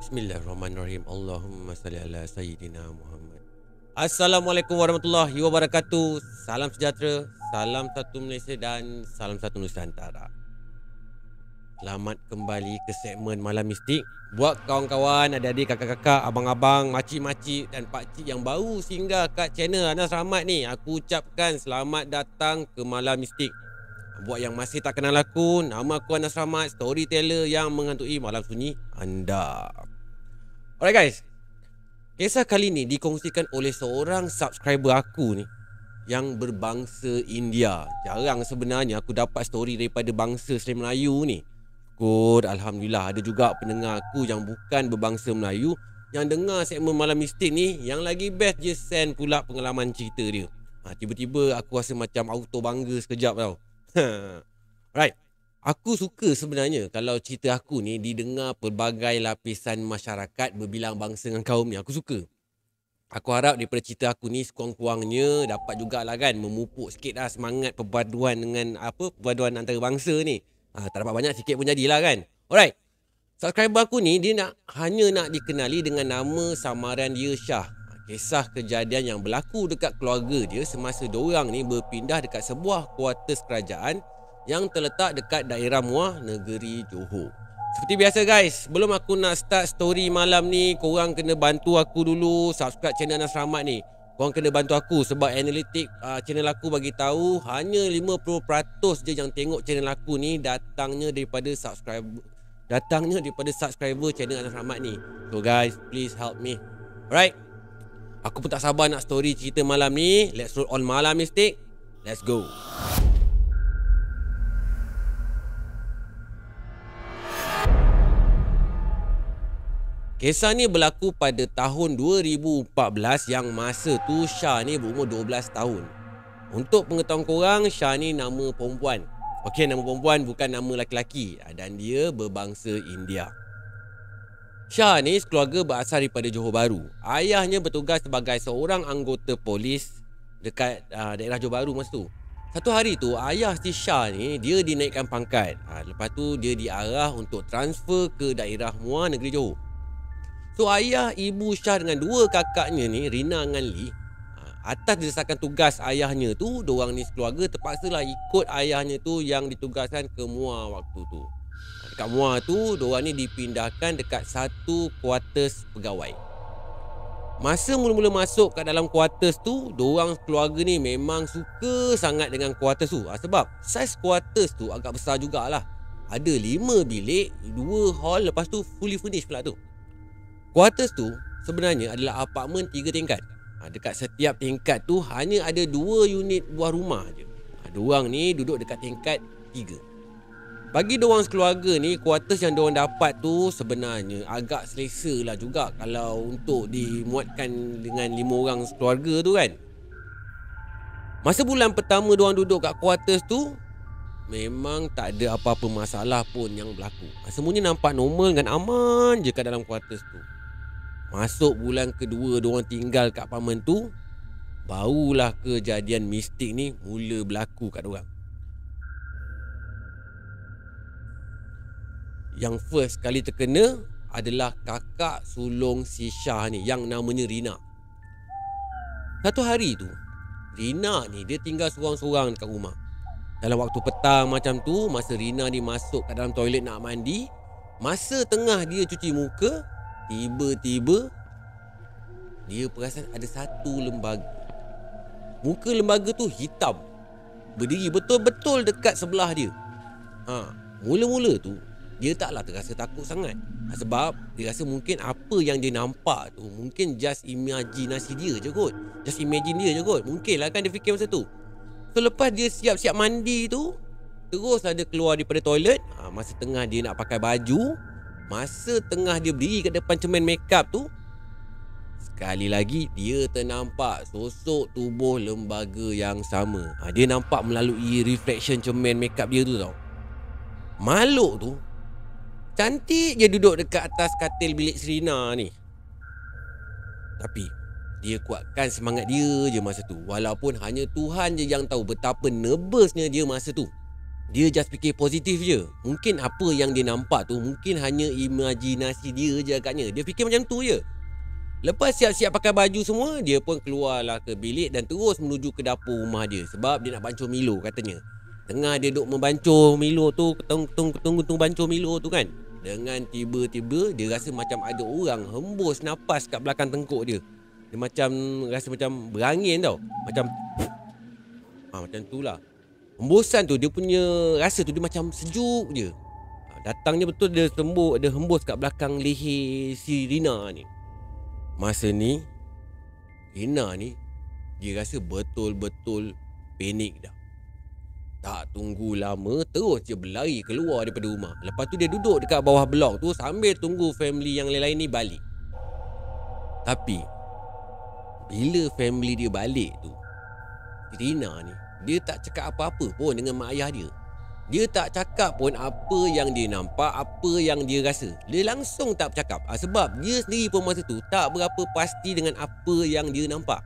Bismillahirrahmanirrahim. Allahumma salli ala sayyidina Muhammad. Assalamualaikum warahmatullahi wabarakatuh. Salam sejahtera, salam satu Malaysia dan salam satu Nusantara. Selamat kembali ke segmen Malam Mistik. Buat kawan-kawan, adik-adik, kakak-kakak, abang-abang, makcik-makcik dan pakcik yang baru singgah kat channel Anas Rahmat ni, aku ucapkan selamat datang ke Malam Mistik. Buat yang masih tak kenal aku, nama aku Anas Rahmat, storyteller yang menghantui malam sunyi anda. Alright guys. Kisah kali ni dikongsikan oleh seorang subscriber aku ni yang berbangsa India. Jarang sebenarnya aku dapat story daripada bangsa Sri Melayu ni. Good, Alhamdulillah ada juga pendengar aku yang bukan berbangsa Melayu yang dengar segmen Malam Mistik ni yang lagi best je send pula pengalaman cerita dia. Ha, tiba-tiba aku rasa macam auto bangga sekejap tau. right. Aku suka sebenarnya kalau cerita aku ni didengar pelbagai lapisan masyarakat berbilang bangsa dengan kaum ni. Aku suka. Aku harap daripada cerita aku ni sekurang-kurangnya dapat jugalah kan memupuk sikit lah semangat perpaduan dengan apa perpaduan antara bangsa ni. Ha, tak dapat banyak sikit pun jadilah kan. Alright. Subscriber aku ni dia nak hanya nak dikenali dengan nama samaran dia Syah. Kisah kejadian yang berlaku dekat keluarga dia semasa diorang ni berpindah dekat sebuah kuartus kerajaan yang terletak dekat daerah Muar, negeri Johor. Seperti biasa guys, sebelum aku nak start story malam ni, korang kena bantu aku dulu subscribe channel Anas Rahmat ni. Korang kena bantu aku sebab analitik uh, channel aku bagi tahu hanya 50% je yang tengok channel aku ni datangnya daripada subscriber datangnya daripada subscriber channel Anas Rahmat ni. So guys, please help me. Alright. Aku pun tak sabar nak story cerita malam ni. Let's roll on malam mistik. Let's go. Kisah ni berlaku pada tahun 2014 yang masa tu Syah ni berumur 12 tahun. Untuk pengetahuan korang, Syah ni nama perempuan. Okey, nama perempuan bukan nama lelaki dan dia berbangsa India. Syah ni sekeluarga berasal daripada Johor Bahru. Ayahnya bertugas sebagai seorang anggota polis dekat uh, daerah Johor Bahru masa tu. Satu hari tu, ayah si Syah ni dia dinaikkan pangkat. Ha, lepas tu dia diarah untuk transfer ke daerah Muar negeri Johor. So ayah ibu Syah dengan dua kakaknya ni Rina dengan Lee ha, Atas didesakan tugas ayahnya tu Diorang ni sekeluarga terpaksalah ikut ayahnya tu Yang ditugaskan ke Muar waktu tu Dekat Muar tu Diorang ni dipindahkan dekat satu kuartus pegawai Masa mula-mula masuk kat dalam kuartus tu Diorang keluarga ni memang suka sangat dengan kuartus tu ha, Sebab saiz kuartus tu agak besar jugalah Ada lima bilik, dua hall Lepas tu fully furnished pula tu Quarters tu sebenarnya adalah apartmen tiga tingkat. Ha, dekat setiap tingkat tu hanya ada dua unit buah rumah je. Ha, diorang ni duduk dekat tingkat tiga. Bagi diorang sekeluarga ni, quarters yang diorang dapat tu sebenarnya agak selesa lah juga kalau untuk dimuatkan dengan lima orang sekeluarga tu kan. Masa bulan pertama diorang duduk kat quarters tu, memang tak ada apa-apa masalah pun yang berlaku. Ha, semuanya nampak normal dan aman je kat dalam quarters tu. Masuk bulan kedua Diorang tinggal kat apartmen tu Barulah kejadian mistik ni Mula berlaku kat diorang Yang first kali terkena Adalah kakak sulung si Syah ni Yang namanya Rina. Satu hari tu Rina ni dia tinggal seorang-seorang dekat rumah. Dalam waktu petang macam tu Masa Rina ni masuk kat dalam toilet nak mandi Masa tengah dia cuci muka Tiba-tiba Dia perasan ada satu lembaga. Muka lembaga tu hitam Berdiri betul-betul dekat sebelah dia. Ha, Mula-mula tu Dia taklah terasa takut sangat. Ha, Sebab dia rasa mungkin apa yang dia nampak tu Mungkin just imajinasi dia je kot. Just imagine dia je kot. Mungkin lah kan dia fikir masa tu. So lepas dia siap-siap mandi tu Terus ada keluar daripada toilet. Ha, Masa tengah dia nak pakai baju Masa tengah dia berdiri kat depan cermin makeup tu Sekali lagi dia ternampak sosok tubuh lembaga yang sama. Ha, Dia nampak melalui reflection cermin makeup dia tu tau. Makhluk tu Cantik je duduk dekat atas katil bilik Serina ni Tapi dia kuatkan semangat dia je masa tu Walaupun hanya Tuhan je yang tahu betapa nervousnya dia masa tu Dia just fikir positif je. Mungkin apa yang dia nampak tu mungkin hanya imajinasi dia je agaknya. Dia fikir macam tu je. Lepas siap-siap pakai baju semua, dia pun keluarlah ke bilik dan terus menuju ke dapur rumah dia sebab dia nak bancur Milo katanya. Tengah dia duk membancur Milo tu, ketung-ketung-ketung bancur Milo tu kan. Dengan tiba-tiba dia rasa macam ada orang hembus nafas kat belakang tengkuk dia. Dia macam rasa macam berangin tau. Macam ha, macam tu lah. Hembusan tu dia punya rasa tu dia macam sejuk je. Ha, datangnya betul dia sembuh, dia hembus kat belakang leher si Rina ni. Masa ni Rina ni Dia rasa betul-betul Panik dah Tak tunggu lama Terus dia berlari keluar daripada rumah Lepas tu dia duduk dekat bawah blok tu Sambil tunggu family yang lain-lain ni balik Tapi Bila family dia balik tu Rina ni Dia tak cakap apa-apa pun dengan mak ayah dia dia tak cakap pun apa yang dia nampak, apa yang dia rasa. Dia langsung tak bercakap. Ha, sebab dia sendiri pun masa tu tak berapa pasti dengan apa yang dia nampak.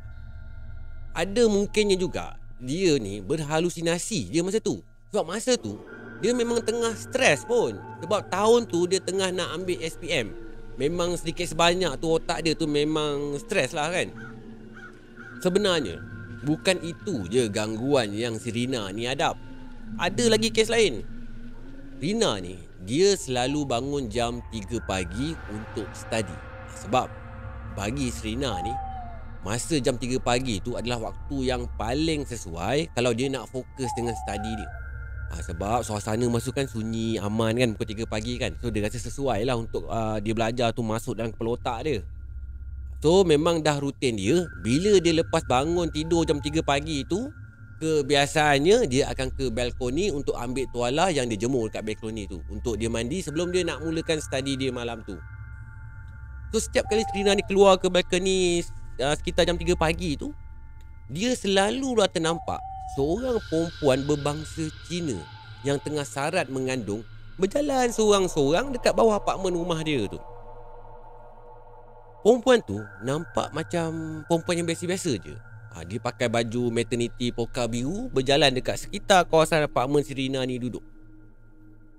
Ada mungkinnya juga dia ni berhalusinasi dia masa tu. Sebab masa tu dia memang tengah stres pun. Sebab tahun tu dia tengah nak ambil SPM. Memang sedikit sebanyak tu otak dia tu memang stres lah kan. Sebenarnya bukan itu je gangguan yang si Rina ni hadap ada lagi kes lain. Rina ni, dia selalu bangun jam 3 pagi untuk study. Sebab bagi Serina ni, masa jam 3 pagi tu adalah waktu yang paling sesuai kalau dia nak fokus dengan study dia. Ha, sebab suasana masa kan sunyi, aman kan pukul 3 pagi kan. So dia rasa sesuai lah untuk uh, dia belajar tu masuk dalam kepala otak dia. So memang dah rutin dia Bila dia lepas bangun tidur jam 3 pagi tu kebiasaannya dia akan ke balkoni untuk ambil tuala yang dia jemur kat balkoni tu untuk dia mandi sebelum dia nak mulakan study dia malam tu. So setiap kali Trina ni keluar ke balkoni uh, sekitar jam 3 pagi tu dia selalu lah ternampak seorang perempuan berbangsa Cina yang tengah sarat mengandung berjalan seorang-seorang dekat bawah apartmen rumah dia tu. Perempuan tu nampak macam perempuan yang biasa-biasa je ha, Dia pakai baju maternity poka biru Berjalan dekat sekitar kawasan apartmen Sirina ni duduk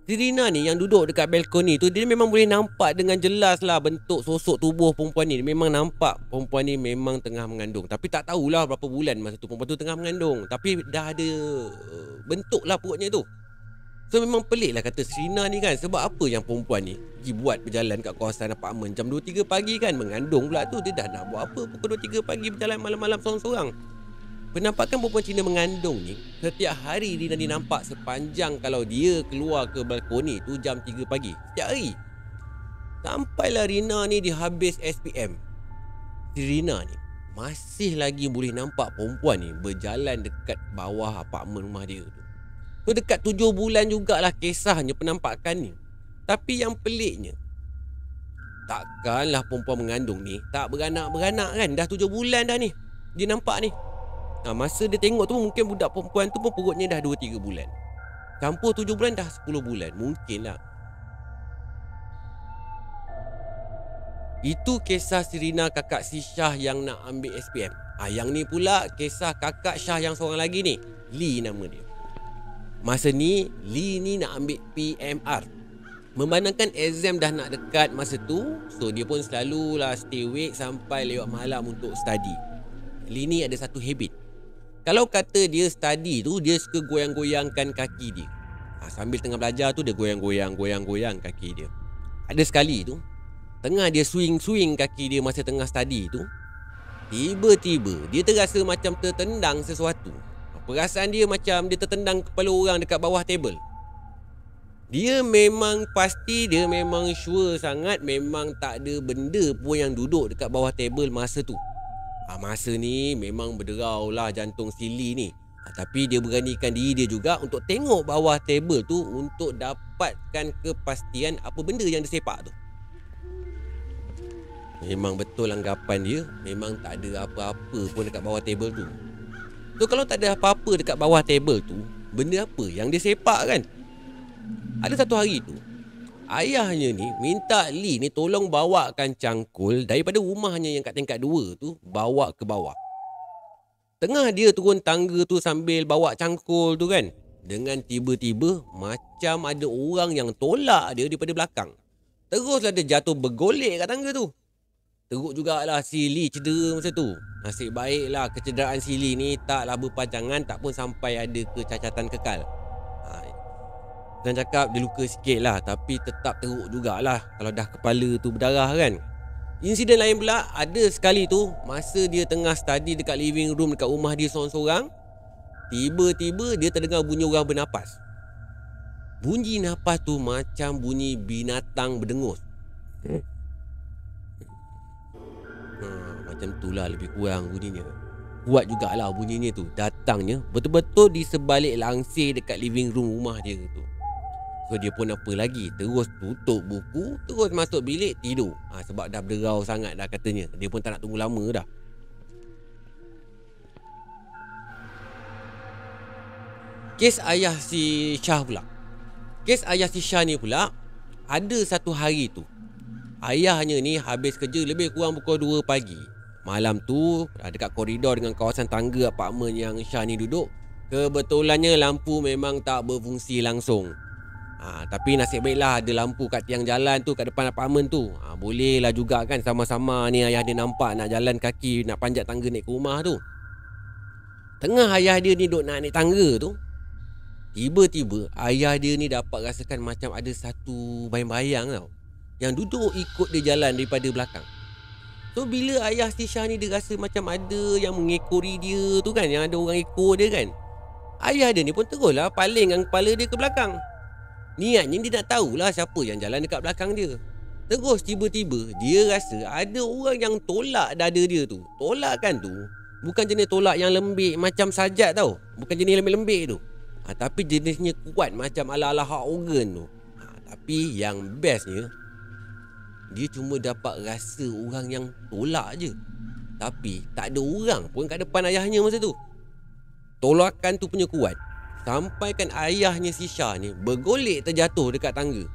Sirina ni yang duduk dekat balkoni tu Dia memang boleh nampak dengan jelas lah Bentuk sosok tubuh perempuan ni. Memang nampak perempuan ni memang tengah mengandung. Tapi tak tahulah berapa bulan masa tu Perempuan tu tengah mengandung. Tapi dah ada uh, bentuk lah perutnya tu. So memang pelik lah kata Serina ni kan. Sebab apa yang perempuan ni Pergi buat berjalan kat kawasan apartmen Jam 2-3 pagi kan Mengandung pula tu. Dia dah nak buat apa Pukul 2-3 pagi berjalan malam-malam seorang-seorang Penampakan perempuan Cina mengandung ni Setiap hari Rina ni nampak sepanjang Kalau dia keluar ke balkoni tu Jam 3 pagi Setiap hari. Sampailah Rina ni dihabis SPM Si Rina ni Masih lagi boleh nampak perempuan ni Berjalan dekat bawah apartmen rumah dia tu. So dekat tujuh bulan jugalah kisahnya penampakan ni. Tapi yang peliknya Takkanlah perempuan mengandung ni Tak beranak-beranak kan? Dah tujuh bulan dah ni Dia nampak ni ha, Masa dia tengok tu mungkin budak perempuan tu pun perutnya dah dua tiga bulan. Campur tujuh bulan dah sepuluh bulan Mungkin lah. Itu kisah Sirina kakak si Syah yang nak ambil SPM ha, Yang ni pula kisah kakak Syah yang seorang lagi ni. Lee nama dia. Masa ni Lee ni nak ambil PMR Memandangkan exam dah nak dekat masa tu So dia pun selalu lah stay awake sampai lewat malam untuk study. Lee ni ada satu habit Kalau kata dia study tu Dia suka goyang-goyangkan kaki dia ha, Sambil tengah belajar tu dia goyang-goyang Goyang-goyang kaki dia Ada sekali tu Tengah dia swing-swing kaki dia masa tengah study tu Tiba-tiba dia terasa macam tertendang sesuatu Perasaan dia macam dia tertendang kepala orang dekat bawah table. Dia memang pasti dia memang sure sangat memang tak ada benda pun yang duduk dekat bawah table masa tu. Ha, masa ni memang berderau lah jantung sili ni. Ha, tapi dia beranikan diri dia juga untuk tengok bawah table tu untuk dapatkan kepastian apa benda yang disepak tu. Memang betul anggapan dia Memang tak ada apa-apa pun dekat bawah table tu So kalau tak ada apa-apa dekat bawah table tu Benda apa yang dia sepak kan Ada satu hari tu Ayahnya ni minta Lee ni tolong bawakan cangkul Daripada rumahnya yang kat tingkat dua tu Bawa ke bawah Tengah dia turun tangga tu sambil bawa cangkul tu kan Dengan tiba-tiba macam ada orang yang tolak dia daripada belakang. Teruslah dia jatuh bergolek kat tangga tu. Teruk jugalah si Lee cedera masa tu. Nasib baiklah kecederaan si Lee ni taklah berpanjangan tak pun sampai ada kecacatan kekal. Dan cakap dia luka sikit lah tapi tetap teruk jugalah kalau dah kepala tu berdarah kan. Insiden lain pula ada sekali tu masa dia tengah study dekat living room dekat rumah dia seorang-seorang tiba-tiba dia terdengar bunyi orang bernapas. Bunyi napas tu macam bunyi binatang berdengus. Hmm. Ha, macam tu lah lebih kurang bunyinya. Kuat jugalah bunyinya tu. Datangnya betul-betul di sebalik langsir dekat living room rumah dia tu. So dia pun apa lagi? Terus tutup buku Terus masuk bilik tidur. Ha, Sebab dah berderau sangat dah katanya. Dia pun tak nak tunggu lama dah. Kes ayah si Syah pula. Kes ayah si Syah ni pula Ada satu hari tu Ayahnya ni habis kerja lebih kurang pukul 2 pagi. Malam tu dekat koridor dengan kawasan tangga apartmen yang Syah ni duduk, kebetulannya lampu memang tak berfungsi langsung. Ha, tapi nasib baiklah ada lampu kat tiang jalan tu kat depan apartmen tu. Ha, boleh lah juga kan sama-sama ni ayah dia nampak nak jalan kaki nak panjat tangga naik ke rumah tu. Tengah ayah dia ni duduk nak naik tangga tu, tiba-tiba ayah dia ni dapat rasakan macam ada satu bayang-bayang tau yang duduk ikut dia jalan daripada belakang. So bila ayah si Syah ni dia rasa macam ada yang mengekori dia tu kan, yang ada orang ekor dia kan. Ayah dia ni pun teruslah paling dengan kepala dia ke belakang. Niatnya dia nak tahulah siapa yang jalan dekat belakang dia. Terus tiba-tiba dia rasa ada orang yang tolak dada dia tu. Tolak kan tu bukan jenis tolak yang lembik macam sajat tau. Bukan jenis lembik-lembik tu. Ha, tapi jenisnya kuat macam ala-ala hak organ tu. Ha, tapi yang bestnya dia cuma dapat rasa orang yang tolak je Tapi tak ada orang pun kat depan ayahnya masa tu Tolakan tu punya kuat Sampaikan ayahnya si Syah ni Bergolek terjatuh dekat tangga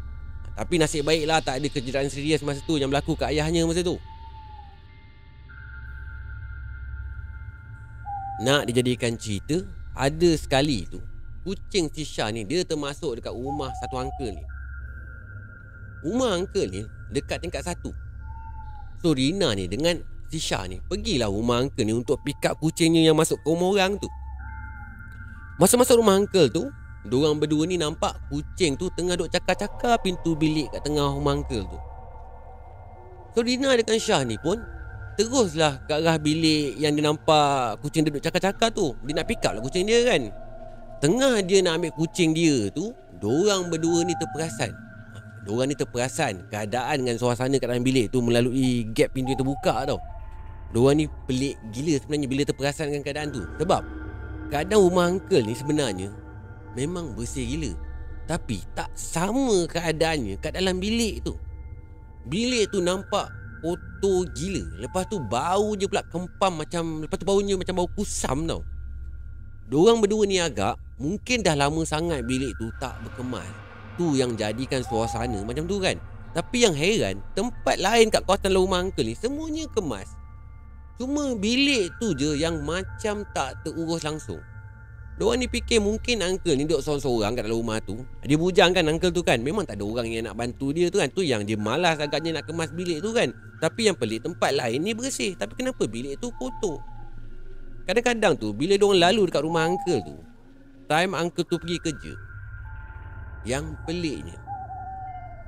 Tapi nasib baiklah tak ada kejadian serius masa tu Yang berlaku kat ayahnya masa tu Nak dijadikan cerita Ada sekali tu Kucing si Syah ni Dia termasuk dekat rumah satu uncle ni Rumah uncle ni dekat tingkat satu. So Rina ni dengan si Syah ni pergilah rumah uncle ni untuk pick up kucingnya yang masuk ke rumah orang tu. Masa masuk rumah uncle tu, Diorang berdua ni nampak kucing tu tengah duk cakar-cakar pintu bilik kat tengah rumah uncle tu. So Rina dengan Syah ni pun teruslah ke arah bilik yang dia nampak kucing dia duk cakar-cakar tu. Dia nak pick up lah kucing dia kan. Tengah dia nak ambil kucing dia tu, diorang berdua ni terperasan Diorang ni terperasan keadaan dengan suasana kat dalam bilik tu melalui gap pintu yang terbuka tau. Diorang ni pelik gila sebenarnya bila terperasan dengan keadaan tu. Sebab keadaan rumah uncle ni sebenarnya memang bersih gila. Tapi tak sama keadaannya kat dalam bilik tu. Bilik tu nampak kotor gila. Lepas tu bau je pula kempam macam... Lepas tu baunya macam bau kusam tau. Diorang berdua ni agak mungkin dah lama sangat bilik tu tak berkemas tu yang jadikan suasana macam tu kan Tapi yang heran Tempat lain kat kawasan rumah uncle ni Semuanya kemas Cuma bilik tu je yang macam tak terurus langsung. Diorang ni fikir mungkin uncle ni duduk seorang-seorang kat dalam rumah tu. Dia bujang kan uncle tu kan? Memang tak ada orang yang nak bantu dia tu kan? Tu yang dia malas agaknya nak kemas bilik tu kan? Tapi yang pelik tempat lain ni bersih. Tapi kenapa bilik tu kotor? Kadang-kadang tu bila diorang lalu dekat rumah uncle tu Time uncle tu pergi kerja yang peliknya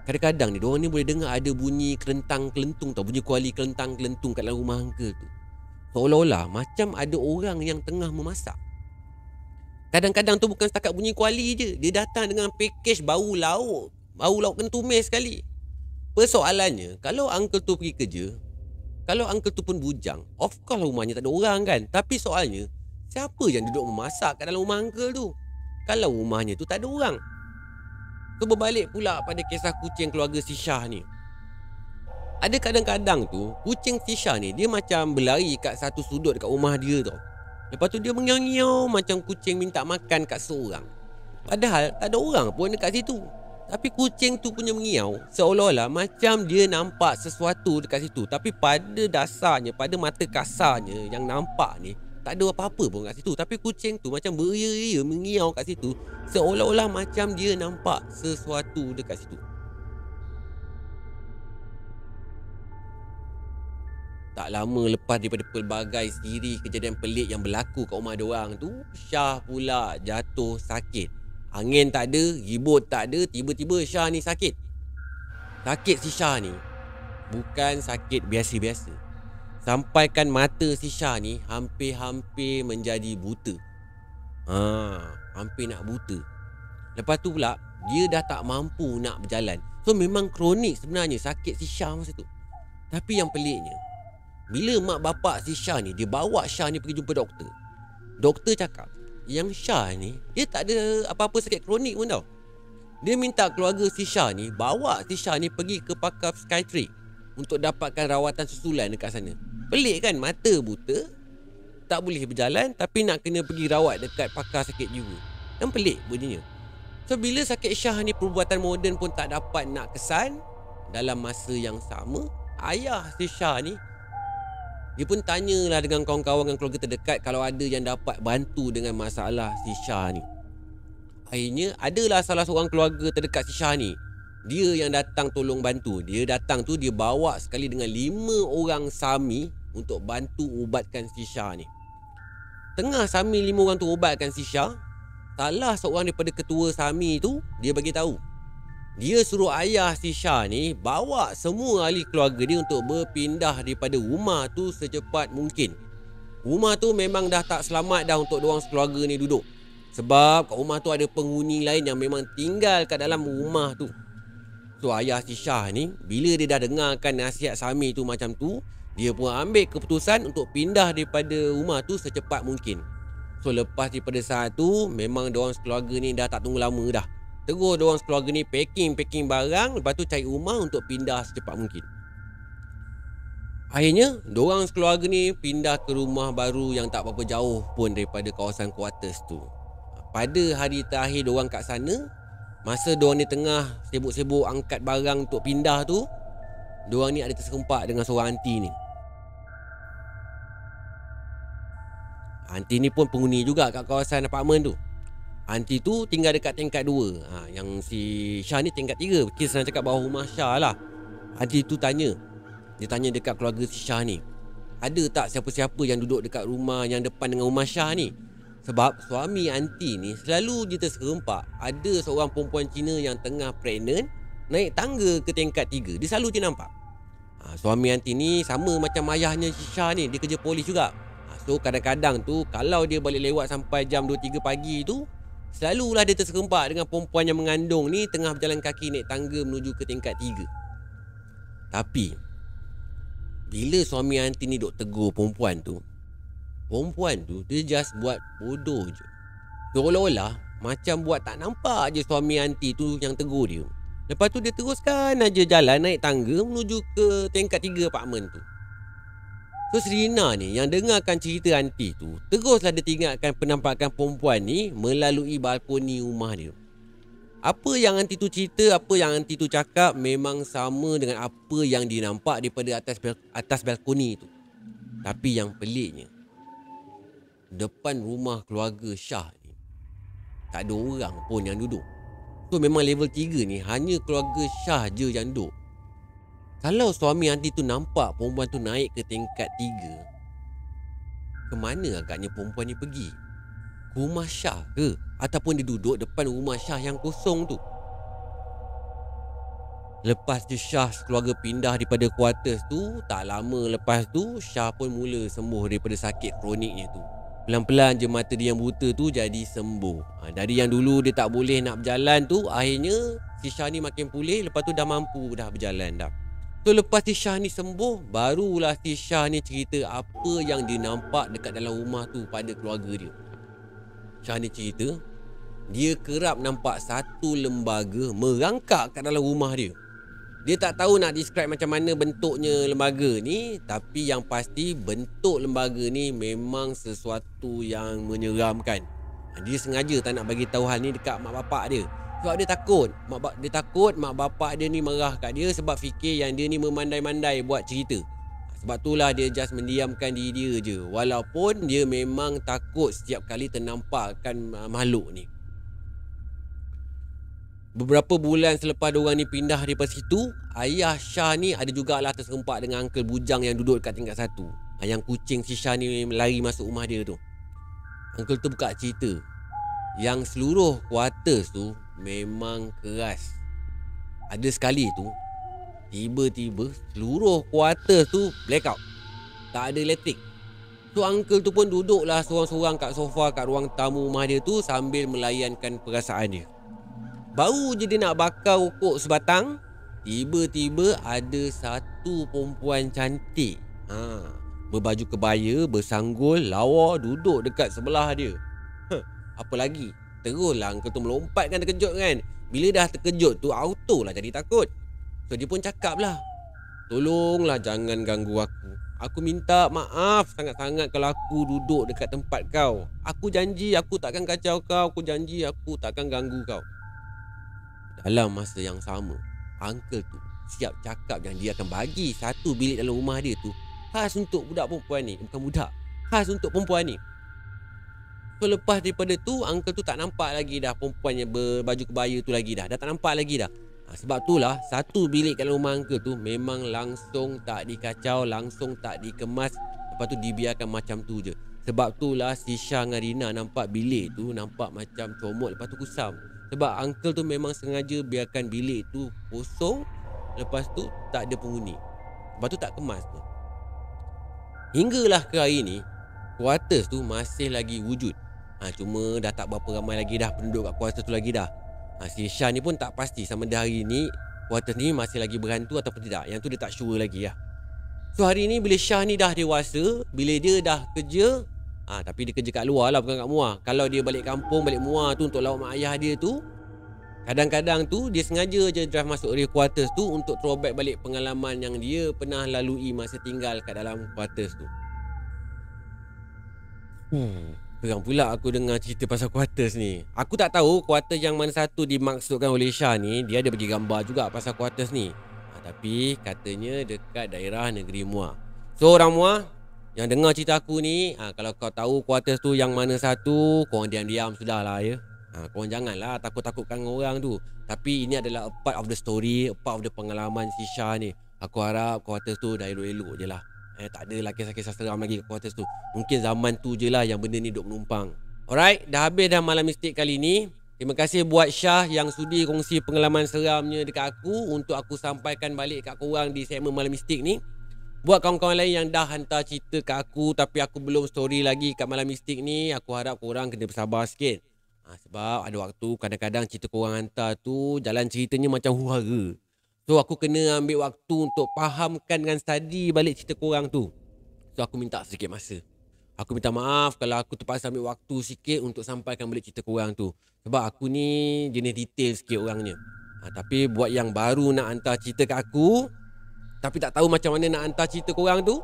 Kadang-kadang ni Diorang ni boleh dengar ada bunyi Kelentang kelentung tau. Bunyi kuali kelentang kelentung Kat dalam rumah uncle tu Seolah-olah Macam ada orang yang tengah memasak. Kadang-kadang tu bukan setakat bunyi kuali je. Dia datang dengan package bau lauk. Bau lauk kena tumis sekali. Persoalannya Kalau uncle tu pergi kerja Kalau uncle tu pun bujang Of course rumahnya tak ada orang kan. Tapi soalnya Siapa yang duduk memasak kat dalam rumah uncle tu? Kalau rumahnya tu tak ada orang. Tu berbalik pula pada kisah kucing keluarga si Syah ni. Ada kadang-kadang tu, kucing si Syah ni dia macam berlari kat satu sudut dekat rumah dia tu. Lepas tu dia mengiau-ngiau macam kucing minta makan kat seorang. Padahal tak ada orang pun dekat situ. Tapi kucing tu punya mengiau seolah-olah macam dia nampak sesuatu dekat situ. Tapi pada dasarnya, pada mata kasarnya yang nampak ni, Tak ada apa-apa pun kat situ Tapi kucing tu macam beria-ria mengiau kat situ Seolah-olah macam dia nampak sesuatu dekat situ Tak lama lepas daripada pelbagai siri kejadian pelik yang berlaku kat rumah diorang tu Syah pula jatuh sakit. Angin tak ada, ribut tak ada Tiba-tiba Syah ni sakit. Sakit si Syah ni Bukan sakit biasa-biasa. Sampaikan mata si Syah ni Hampir-hampir menjadi buta. Ha, Hampir nak buta. Lepas tu pula Dia dah tak mampu nak berjalan. So memang kronik sebenarnya sakit si Syah masa tu. Tapi yang peliknya bila mak bapak si Syah ni Dia bawa Syah ni pergi jumpa doktor. Doktor cakap Yang Syah ni Dia tak ada apa-apa sakit kronik pun tau. Dia minta keluarga si Syah ni Bawa si Syah ni pergi ke pakar psikiatrik Untuk dapatkan rawatan susulan dekat sana. Pelik kan? Mata buta Tak boleh berjalan Tapi nak kena pergi rawat dekat pakar sakit jiwa Kan pelik bunyinya. So bila sakit Syah ni perubatan moden pun tak dapat nak kesan Dalam masa yang sama Ayah si Syah ni dia pun tanyalah dengan kawan-kawan dan keluarga terdekat kalau ada yang dapat bantu dengan masalah si Syah ni. Akhirnya adalah salah seorang keluarga terdekat si Syah ni. Dia yang datang tolong bantu. Dia datang tu dia bawa sekali dengan lima orang sami untuk bantu ubatkan si Syah ni. Tengah sami lima orang tu ubatkan si Syah, salah seorang daripada ketua sami tu dia bagi tahu dia suruh ayah si Syah ni bawa semua ahli keluarga dia untuk berpindah daripada rumah tu secepat mungkin. Rumah tu memang dah tak selamat dah untuk diorang sekeluarga ni duduk. Sebab kat rumah tu ada penghuni lain yang memang tinggal kat dalam rumah tu. So ayah si Syah ni bila dia dah dengarkan nasihat Sami tu macam tu, dia pun ambil keputusan untuk pindah daripada rumah tu secepat mungkin. So lepas daripada saat tu memang diorang sekeluarga ni dah tak tunggu lama dah. Terus diorang sekeluarga ni packing-packing barang Lepas tu cari rumah untuk pindah secepat mungkin Akhirnya, diorang sekeluarga ni pindah ke rumah baru yang tak berapa jauh pun daripada kawasan quarters tu. Pada hari terakhir diorang kat sana, masa diorang ni tengah sibuk-sibuk angkat barang untuk pindah tu, diorang ni ada terserempak dengan seorang aunty ni. Aunty ni pun penghuni juga kat kawasan apartmen tu. Aunty tu tinggal dekat tingkat 2 ha, Yang si Syah ni tingkat 3 Kes senang cakap bawah rumah Syah lah. Aunty tu tanya. Dia tanya dekat keluarga si Syah ni. Ada tak siapa-siapa yang duduk dekat rumah Yang depan dengan rumah Syah ni? Sebab suami aunty ni Selalu dia terserempak Ada seorang perempuan Cina yang tengah pregnant Naik tangga ke tingkat 3 Dia selalu dia nampak. Ha, Suami aunty ni sama macam ayahnya si Syah ni. Dia kerja polis juga. Ha, So kadang-kadang tu Kalau dia balik lewat sampai jam 2-3 pagi tu Selalulah dia terserempak dengan perempuan yang mengandung ni Tengah berjalan kaki naik tangga menuju ke tingkat tiga. Tapi Bila suami aunty ni duk tegur perempuan tu Perempuan tu dia just buat bodoh je. Seolah-olah macam buat tak nampak je suami aunty tu yang tegur dia. Lepas tu dia teruskan aja jalan naik tangga menuju ke tingkat tiga apartmen tu So Serina ni yang dengarkan cerita anti tu Teruslah dia teringatkan penampakan perempuan ni Melalui balkoni rumah dia. Apa yang anti tu cerita Apa yang anti tu cakap Memang sama dengan apa yang dia nampak Daripada atas atas balkoni tu. Tapi yang peliknya Depan rumah keluarga Syah ni Tak ada orang pun yang duduk. So memang level 3 ni Hanya keluarga Syah je yang duduk kalau suami Andi tu nampak perempuan tu naik ke tingkat tiga Ke mana agaknya perempuan ni pergi? Rumah Syah ke? Ataupun dia duduk depan rumah Syah yang kosong tu? Lepas tu Syah keluarga pindah daripada quarters tu Tak lama lepas tu Syah pun mula sembuh daripada sakit kroniknya tu Pelan-pelan je mata dia yang buta tu jadi sembuh ha, Dari yang dulu dia tak boleh nak berjalan tu Akhirnya si Syah ni makin pulih Lepas tu dah mampu dah berjalan dah So lepas si ni sembuh Barulah si ni cerita Apa yang dia nampak dekat dalam rumah tu Pada keluarga dia. Syah ni cerita Dia kerap nampak satu lembaga Merangkak kat dalam rumah dia. Dia tak tahu nak describe macam mana bentuknya lembaga ni Tapi yang pasti bentuk lembaga ni Memang sesuatu yang menyeramkan. Dia sengaja tak nak bagi tahu hal ni dekat mak bapak dia sebab dia takut mak Dia takut mak bapak dia ni marah kat dia Sebab fikir yang dia ni memandai-mandai buat cerita sebab itulah dia just mendiamkan diri dia je. Walaupun dia memang takut setiap kali ternampakkan uh, makhluk ni. Beberapa bulan selepas orang ni pindah daripada situ, ayah Syah ni ada jugalah terserempak dengan uncle bujang yang duduk dekat tingkat satu. Ah, yang kucing si Syah ni lari masuk rumah dia tu. Uncle tu buka cerita. Yang seluruh quarters tu memang keras. Ada sekali tu, tiba-tiba seluruh quarters tu blackout. Tak ada elektrik. So uncle tu pun duduklah seorang-seorang kat sofa kat ruang tamu rumah dia tu sambil melayankan perasaan dia. Baru je dia nak bakar rokok sebatang Tiba-tiba ada satu perempuan cantik ha, Berbaju kebaya, bersanggul, lawa Duduk dekat sebelah dia Apa lagi? Teruslah uncle tu melompat kan terkejut kan. Bila dah terkejut tu auto lah jadi takut. So dia pun cakap lah Tolonglah jangan ganggu aku. Aku minta maaf sangat-sangat kalau aku duduk dekat tempat kau. Aku janji aku takkan kacau kau. Aku janji aku takkan ganggu kau. Dalam masa yang sama Uncle tu siap cakap yang dia akan bagi Satu bilik dalam rumah dia tu Khas untuk budak perempuan ni. Bukan budak Khas untuk perempuan ni Lepas daripada tu Uncle tu tak nampak lagi dah Perempuan yang berbaju kebaya tu lagi dah. Dah tak nampak lagi dah. Ha, Sebab tu lah Satu bilik dalam rumah Uncle tu Memang langsung tak dikacau Langsung tak dikemas. Lepas tu dibiarkan macam tu je. Sebab tu lah si Syah dengan Rina nampak bilik tu Nampak macam comot Lepas tu kusam. Sebab uncle tu memang sengaja biarkan bilik tu kosong Lepas tu tak ada penghuni. Lepas tu tak kemas tu. Hinggalah ke hari ni Quarters tu masih lagi wujud ha, Cuma dah tak berapa ramai lagi dah penduduk kat quarters tu lagi dah ha, Si Syah ni pun tak pasti sama dah hari ni Quarters ni masih lagi berhantu ataupun tidak Yang tu dia tak sure lagi lah So hari ni bila Syah ni dah dewasa Bila dia dah kerja Ha, tapi dia kerja kat luar lah bukan kat Muar. Kalau dia balik kampung, balik Muar tu untuk lawak mak ayah dia tu, kadang-kadang tu dia sengaja je drive masuk area quarters tu untuk throwback balik pengalaman yang dia pernah lalui masa tinggal kat dalam quarters tu. Hmm. Terang pula aku dengar cerita pasal quarters ni. Aku tak tahu quarters yang mana satu dimaksudkan oleh Syah ni, dia ada bagi gambar juga pasal quarters ni. Ha, tapi katanya dekat daerah negeri Muar. So orang Muar, yang dengar cerita aku ni ha, Kalau kau tahu quarters tu yang mana satu Korang diam-diam sudah lah ya ha, Korang janganlah takut-takutkan orang tu Tapi ini adalah a part of the story A part of the pengalaman si Syah ni Aku harap quarters tu dah elok-elok je lah eh, Tak adalah kisah-kisah seram lagi ke quarters tu. Mungkin zaman tu je lah yang benda ni duk menumpang. Alright, dah habis dah malam mistik kali ni. Terima kasih buat Syah yang sudi kongsi pengalaman seramnya dekat aku Untuk aku sampaikan balik kat korang di segmen malam mistik ni. Buat kawan-kawan lain yang dah hantar cerita ke aku Tapi aku belum story lagi kat Malam Mistik ni Aku harap korang kena bersabar sikit. Ha, Sebab ada waktu kadang-kadang cerita korang hantar tu Jalan ceritanya macam huara So aku kena ambil waktu untuk fahamkan dengan study balik cerita korang tu. So aku minta sedikit masa. Aku minta maaf kalau aku terpaksa ambil waktu sikit untuk sampaikan balik cerita korang tu. Sebab aku ni jenis detail sikit orangnya. Ha, Tapi buat yang baru nak hantar cerita ke aku tapi tak tahu macam mana nak hantar cerita korang tu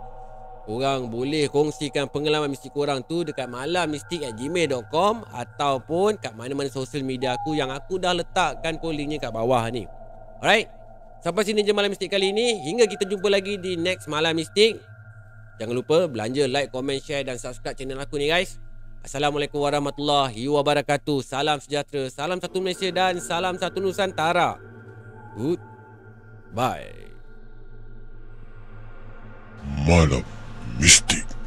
Korang boleh kongsikan pengalaman mistik korang tu Dekat malammistik.gmail.com Ataupun kat mana-mana sosial media aku Yang aku dah letakkan pun linknya kat bawah ni. Alright Sampai sini je Malam Mistik kali ini. Hingga kita jumpa lagi di next Malam Mistik. Jangan lupa belanja, like, comment, share dan subscribe channel aku ni guys. Assalamualaikum warahmatullahi wabarakatuh. Salam sejahtera, salam satu Malaysia dan salam satu Nusantara. Good Bye. Malam mistik.